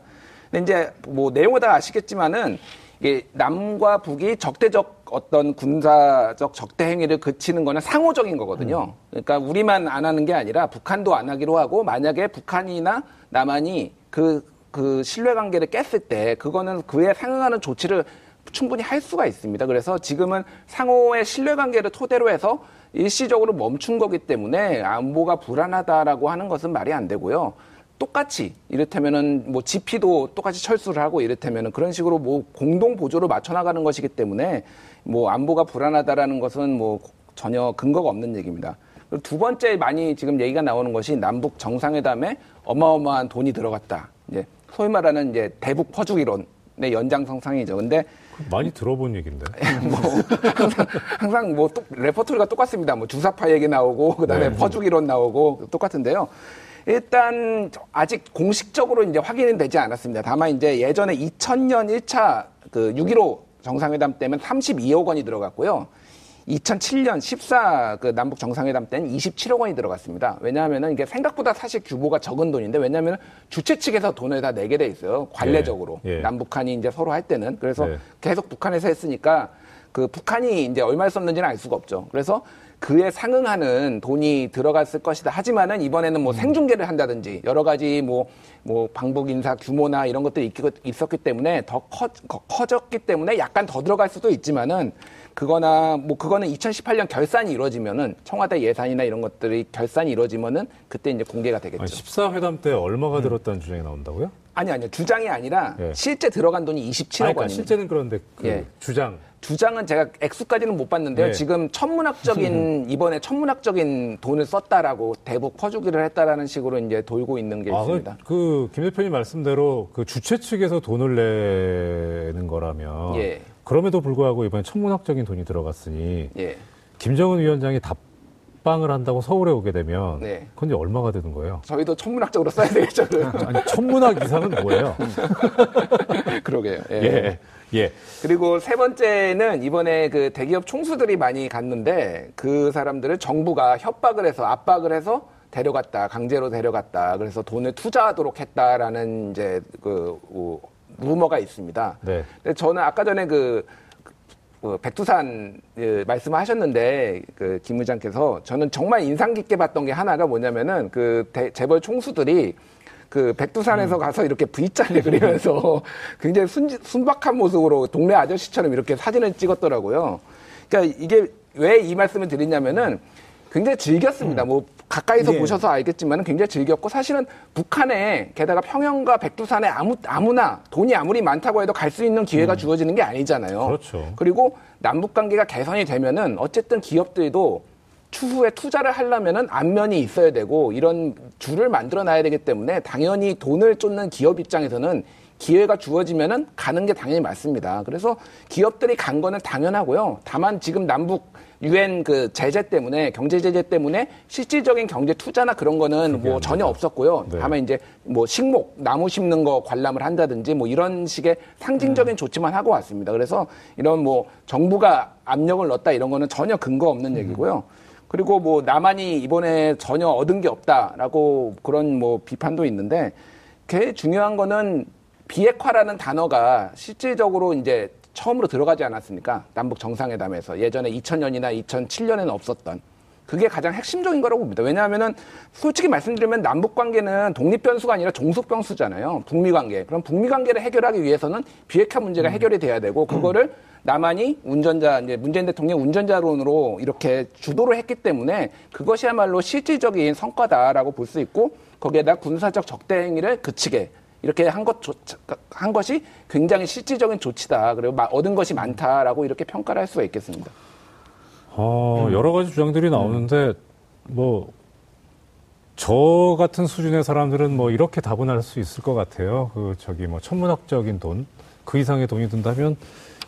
근데 이제 뭐 내용을 다 아시겠지만은 이게 남과 북이 적대적 어떤 군사적 적대 행위를 그치는 거는 상호적인 거거든요. 그러니까 우리만 안 하는 게 아니라 북한도 안 하기로 하고 만약에 북한이나 남한이 그, 그 신뢰관계를 깼을 때 그거는 그에 상응하는 조치를 충분히 할 수가 있습니다. 그래서 지금은 상호의 신뢰관계를 토대로 해서 일시적으로 멈춘 거기 때문에 안보가 불안하다라고 하는 것은 말이 안 되고요. 똑같이 이를테면은 뭐 GP도 똑같이 철수를 하고 이를테면은 그런 식으로 뭐 공동 보조를 맞춰 나가는 것이기 때문에 뭐 안보가 불안하다라는 것은 뭐 전혀 근거가 없는 얘기입니다. 두 번째 많이 지금 얘기가 나오는 것이 남북 정상회담에 어마어마한 돈이 들어갔다. 이제 소위 말하는 이제 대북 퍼주기론의 연장선상이죠. 근데 많이 들어본 얘기인데. 뭐 항상 항상 뭐 똑- 레퍼토리가 똑같습니다. 뭐 주사파 얘기 나오고 그다음에 네. 퍼주기론 나오고 똑같은데요. 일단 아직 공식적으로 이제 확인은 되지 않았습니다. 다만 이제 예전에 2000년 1차 그 6.15 정상회담 때면 32억 원이 들어갔고요. 2007년 14 그 남북 정상회담 때는 27억 원이 들어갔습니다. 왜냐하면은 이게 생각보다 사실 규모가 적은 돈인데 왜냐하면 주최 측에서 돈을 다 내게 돼 있어요. 관례적으로 예, 예. 남북한이 이제 서로 할 때는 그래서 네. 계속 북한에서 했으니까 그 북한이 이제 얼마를 썼는지는 알 수가 없죠. 그래서 그에 상응하는 돈이 들어갔을 것이다. 하지만은 이번에는 뭐 생중계를 한다든지 여러 가지 뭐, 뭐 방북 인사 규모나 이런 것들이 있- 있었기 때문에 더 커, 커- 커졌기 때문에 약간 더 들어갈 수도 있지만은 그거나 뭐 그거는 2018년 결산이 이루어지면은 청와대 예산이나 이런 것들이 결산이 이루어지면은 그때 이제 공개가 되겠죠. 아니, 14회담 때 얼마가 들었다는 주장이 나온다고요? 아니 아니요 주장이 아니라 예. 실제 들어간 돈이 27억 아니, 그러니까 원입니다. 실제는 그런데 그 예. 주장. 주장은 제가 액수까지는 못 봤는데요. 네. 지금 천문학적인 이번에 천문학적인 돈을 썼다라고 대북 퍼주기를 했다라는 식으로 이제 돌고 있는 게 아, 있습니다. 그, 그, 김 대표님 말씀대로 그 주최 측에서 돈을 내는 거라면. 예. 그럼에도 불구하고 이번에 천문학적인 돈이 들어갔으니. 예. 김정은 위원장이 답 방을 한다고 서울에 오게 되면. 네. 그건 이제 얼마가 되는 거예요? 저희도 천문학적으로 써야 되겠죠. 아니, 천문학 이상은 뭐예요? 그러게요. 예. 예. 예. 그리고 세 번째는 이번에 그 대기업 총수들이 많이 갔는데 그 사람들을 정부가 협박을 해서 압박을 해서 데려갔다 강제로 데려갔다 그래서 돈을 투자하도록 했다라는 이제 그 어, 루머가 있습니다. 네. 근데 저는 아까 전에 그 어, 백두산 예, 말씀하셨는데 그 김 의장께서 저는 정말 인상 깊게 봤던 게 하나가 뭐냐면은 그 대- 재벌 총수들이 그 백두산에서 가서 이렇게 V자를 그리면서 굉장히 순, 순박한 모습으로 동네 아저씨처럼 이렇게 사진을 찍었더라고요. 그러니까 이게 왜 이 말씀을 드리냐면은 굉장히 즐겼습니다. 뭐 가까이서 예. 보셔서 알겠지만 굉장히 즐겼고 사실은 북한에 게다가 평양과 백두산에 아무 아무나 돈이 아무리 많다고 해도 갈 수 있는 기회가 주어지는 게 아니잖아요. 그렇죠. 그리고 남북 관계가 개선이 되면은 어쨌든 기업들도 추후에 투자를 하려면은 안면이 있어야 되고 이런 줄을 만들어 놔야 되기 때문에 당연히 돈을 쫓는 기업 입장에서는 기회가 주어지면은 가는 게 당연히 맞습니다. 그래서 기업들이 간 거는 당연하고요. 다만 지금 남북 유엔 그 제재 때문에 경제 제재 때문에 실질적인 경제 투자나 그런 거는 뭐 전혀 없었고요. 네. 다만 이제 뭐 식목 나무 심는 거 관람을 한다든지 뭐 이런 식의 상징적인 조치만 하고 왔습니다. 그래서 이런 뭐 정부가 압력을 넣었다 이런 거는 전혀 근거 없는 얘기고요. 그리고 뭐 남한이 이번에 전혀 얻은 게 없다라고 그런 뭐 비판도 있는데 그 중요한 거는 비핵화라는 단어가 실질적으로 이제 처음으로 들어가지 않았습니까? 남북 정상회담에서 예전에 2000년이나 2007년에는 없었던 그게 가장 핵심적인 거라고 봅니다. 왜냐하면은 솔직히 말씀드리면 남북 관계는 독립 변수가 아니라 종속 변수잖아요. 북미 관계. 그럼 북미 관계를 해결하기 위해서는 비핵화 문제가 해결이 돼야 되고 그거를 남한이 운전자 이제 문재인 대통령 운전자론으로 이렇게 주도를 했기 때문에 그것이야말로 실질적인 성과다라고 볼 수 있고 거기에다 군사적 적대 행위를 그치게 이렇게 한 것, 한 것이 굉장히 실질적인 조치다. 그리고 마- 얻은 것이 많다라고 이렇게 평가를 할 수가 있겠습니다. 어, 여러 가지 주장들이 나오는데, 뭐, 저 같은 수준의 사람들은 뭐 이렇게 답은 할 수 있을 것 같아요. 그, 저기 뭐 천문학적인 돈, 그 이상의 돈이 든다면,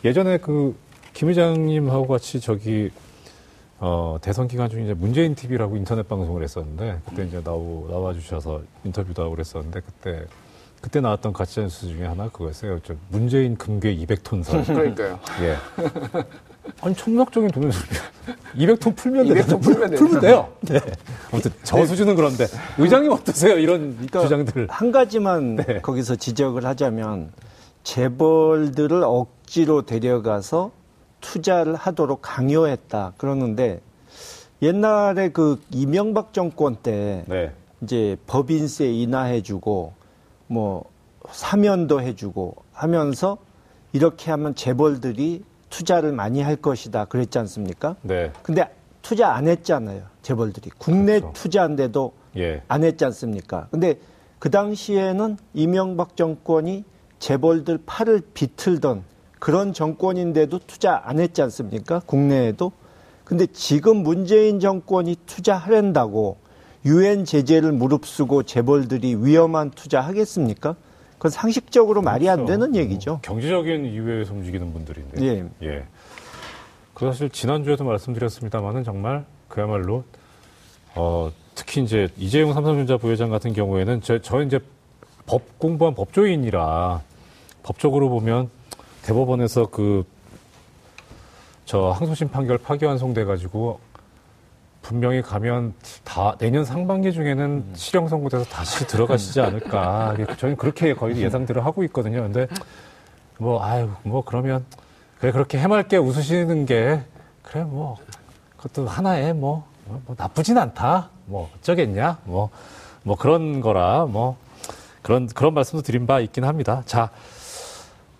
예전에 그, 김 회장님하고 같이 저기, 어, 대선 기간 중에 이제 문재인 TV라고 인터넷 방송을 했었는데, 그때 이제 나오, 나와 주셔서 인터뷰도 하고 그랬었는데, 그때, 그때 나왔던 가짜 뉴스 중에 하나 그거였어요. 저 문재인 금괴 200톤 설. 그러니까요. 예. 아니 천문학적인 돈을 200톤 풀면 200톤 되잖아요. 풀면 되죠. 풀면 돼요. 네. 아무튼 저 수준은 그런데 의장님 어떠세요? 이런 주장들을. 한 가지만 네. 거기서 지적을 하자면 재벌들을 억 지로 데려가서 투자를 하도록 강요했다 그러는데 옛날에 그 이명박 정권 때 네. 이제 법인세 인하해주고 뭐 사면도 해주고 하면서 이렇게 하면 재벌들이 투자를 많이 할 것이다 그랬지 않습니까? 네. 근데 투자 안 했잖아요 재벌들이 국내 그렇죠. 투자한데도 예. 안 했지 않습니까? 근데 그 당시에는 이명박 정권이 재벌들 팔을 비틀던 그런 정권인데도 투자 안 했지 않습니까? 국내에도. 근데 지금 문재인 정권이 투자하랜다고 유엔 제재를 무릅쓰고 재벌들이 위험한 투자 하겠습니까? 그건 상식적으로 말이 안 그렇죠. 되는 얘기죠. 경제적인 이유에서 움직이는 분들인데. 예. 예. 그 사실 지난주에도 말씀드렸습니다만은 정말 그야말로 어 특히 이제 이재용 삼성전자 부회장 같은 경우에는 저, 저 이제 법 공부한 법조인이라 법적으로 보면 대법원에서 그 저 항소심 판결 파기환송돼 가지고 분명히 가면 다 내년 상반기 중에는 실형 선고돼서 다시 들어가시지 않을까. 저희는 그렇게 거의 예상들을 하고 있거든요. 근데 뭐 아유 뭐 그러면 그래 그렇게 해맑게 웃으시는 게 그래 뭐 그것도 하나의 뭐, 뭐, 뭐 나쁘진 않다. 뭐 어쩌겠냐. 뭐뭐 그런 거라 뭐 그런 그런 말씀도 드린 바 있긴 합니다. 자.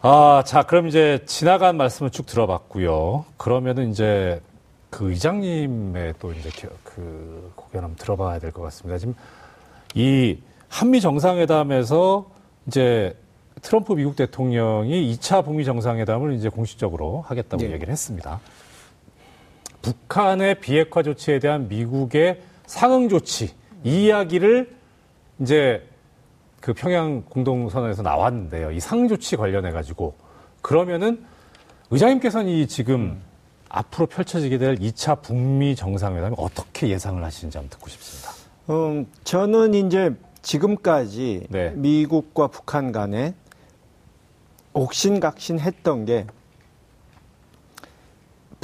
아, 자, 그럼 이제 지나간 말씀을 쭉 들어봤고요. 그러면은 이제 그 이장님의 또 이제 겨- 그 고견 한번 들어봐야 될 것 같습니다. 지금 이 한미 정상회담에서 이제 트럼프 미국 대통령이 2차 북미 정상회담을 이제 공식적으로 하겠다고 네. 얘기를 했습니다. 북한의 비핵화 조치에 대한 미국의 상응 조치 이 이야기를 이제 그 평양 공동선언에서 나왔는데요. 이 상응 조치 관련해 가지고 그러면은 의장님께서는 이 지금 앞으로 펼쳐지게 될 2차 북미 정상회담이 어떻게 예상을 하시는지 한번 듣고 싶습니다. 음, 저는 이제 지금까지 네. 미국과 북한 간에 옥신각신 했던 게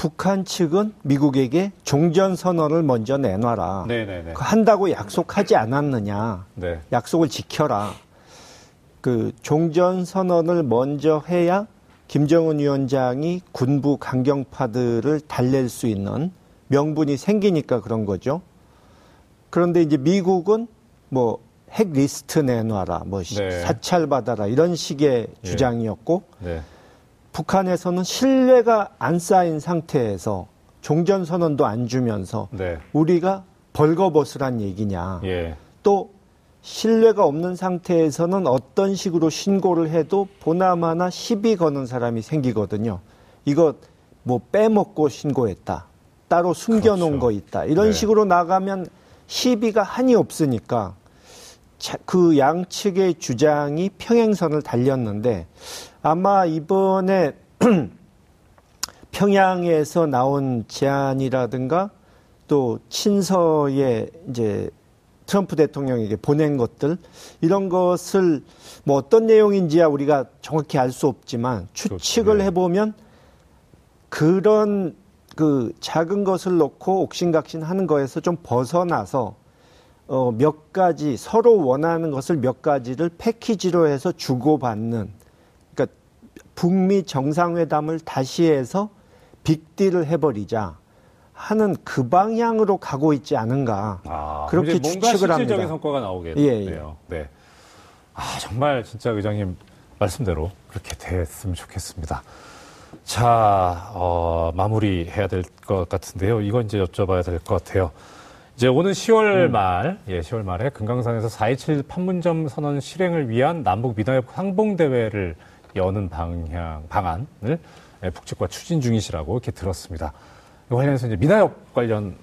북한 측은 미국에게 종전 선언을 먼저 내놔라. 네네네. 그 한다고 약속하지 않았느냐. 네. 약속을 지켜라. 그 종전 선언을 먼저 해야 김정은 위원장이 군부 강경파들을 달랠 수 있는 명분이 생기니까 그런 거죠. 그런데 이제 미국은 뭐 핵 리스트 내놔라, 뭐 시- 네. 사찰 받아라 이런 식의 예. 주장이었고 네. 북한에서는 신뢰가 안 쌓인 상태에서 종전 선언도 안 주면서 네. 우리가 벌거벗으란 얘기냐. 예. 또 신뢰가 없는 상태에서는 어떤 식으로 신고를 해도 보나마나 시비 거는 사람이 생기거든요. 이거 뭐 빼먹고 신고했다. 따로 숨겨놓은 그렇죠. 거 있다. 이런 네. 식으로 나가면 시비가 한이 없으니까 자- 그 양측의 주장이 평행선을 달렸는데 아마 이번에 평양에서 나온 제안이라든가 또 친서에 이제 트럼프 대통령에게 보낸 것들 이런 것을 뭐 어떤 내용인지야 우리가 정확히 알 수 없지만 추측을 그렇죠. 네. 해보면 그런 그 작은 것을 놓고 옥신각신 하는 거에서 좀 벗어나서 어, 몇 가지 서로 원하는 것을 몇 가지를 패키지로 해서 주고받는 그러니까 북미 정상회담을 다시 해서 빅딜을 해버리자 하는 그 방향으로 가고 있지 않은가 아, 그렇게 추측을 실질적인 합니다. 성과가 나오겠네요. 예, 예. 네. 아, 정말 진짜 의장님 말씀대로 그렇게 됐으면 좋겠습니다. 자, 어, 마무리해야 될 것 같은데요. 이건 이제 여쭤봐야 될 것 같아요. 이제 오는 10월 음. 말, 예, 10월 말에 금강산에서 4.27 판문점 선언 실행을 위한 남북 민화협 상봉대회를 여는 방향, 방안을 예, 북측과 추진 중이시라고 이렇게 들었습니다. 이 관련해서 이제 민화협 관련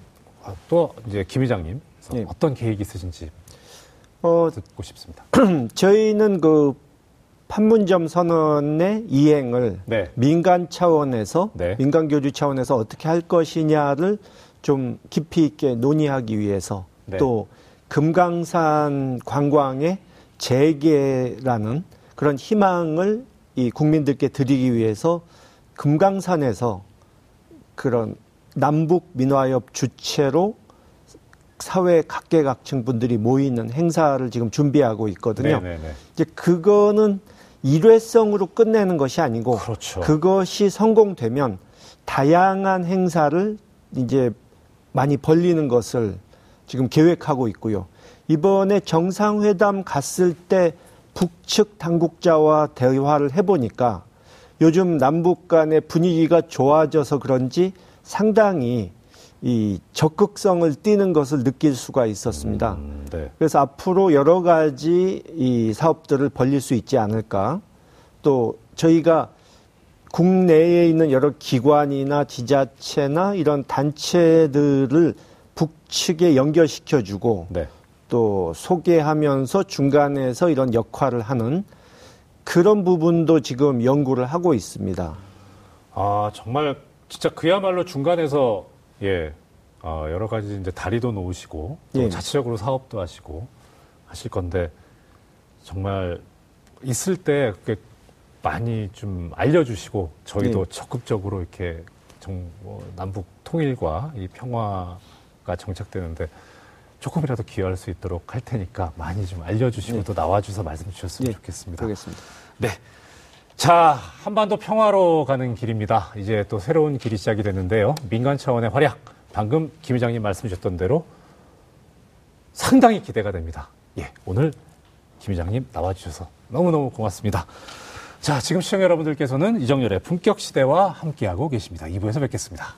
또 이제 김 회장님 예. 어떤 계획이 있으신지 어, 듣고 싶습니다. 저희는 그 판문점 선언의 이행을 네. 민간 차원에서 네. 민간 교류 차원에서 어떻게 할 것이냐를 좀 깊이 있게 논의하기 위해서 네. 또 금강산 관광의 재개라는 그런 희망을 이 국민들께 드리기 위해서 금강산에서 그런 남북 민화협 주체로 사회 각계각층 분들이 모이는 행사를 지금 준비하고 있거든요. 네네네. 이제 그거는 일회성으로 끝내는 것이 아니고 그렇죠. 것이 성공되면 다양한 행사를 이제 많이 벌리는 것을 지금 계획하고 있고요. 이번에 정상회담 갔을 때 북측 당국자와 대화를 해보니까 요즘 남북 간의 분위기가 좋아져서 그런지 상당히 이 적극성을 띠는 것을 느낄 수가 있었습니다. 음, 네. 그래서 앞으로 여러 가지 이 사업들을 벌릴 수 있지 않을까. 또 저희가 국내에 있는 여러 기관이나 지자체나 이런 단체들을 북측에 연결시켜주고 네. 또 소개하면서 중간에서 이런 역할을 하는 그런 부분도 지금 연구를 하고 있습니다. 아, 정말 진짜 그야말로 중간에서 예, 어, 여러 가지 이제 다리도 놓으시고 또 예. 자체적으로 사업도 하시고 하실 건데 정말 있을 때 많이 좀 알려주시고 저희도 예. 적극적으로 이렇게 정, 뭐 남북 통일과 이 평화가 정착되는데 조금이라도 기여할 수 있도록 할 테니까 많이 좀 알려주시고 예. 또 나와주셔서 말씀 주셨으면 예, 좋겠습니다. 그러겠습니다. 네. 자, 한반도 평화로 가는 길입니다. 이제 또 새로운 길이 시작이 됐는데요. 민간 차원의 활약. 방금 김 회장님 말씀 주셨던 대로 상당히 기대가 됩니다. 예, 오늘 김 회장님 나와주셔서 너무너무 고맙습니다. 자, 지금 시청자 여러분들께서는 이정열의 품격 시대와 함께하고 계십니다. 2부에서 뵙겠습니다.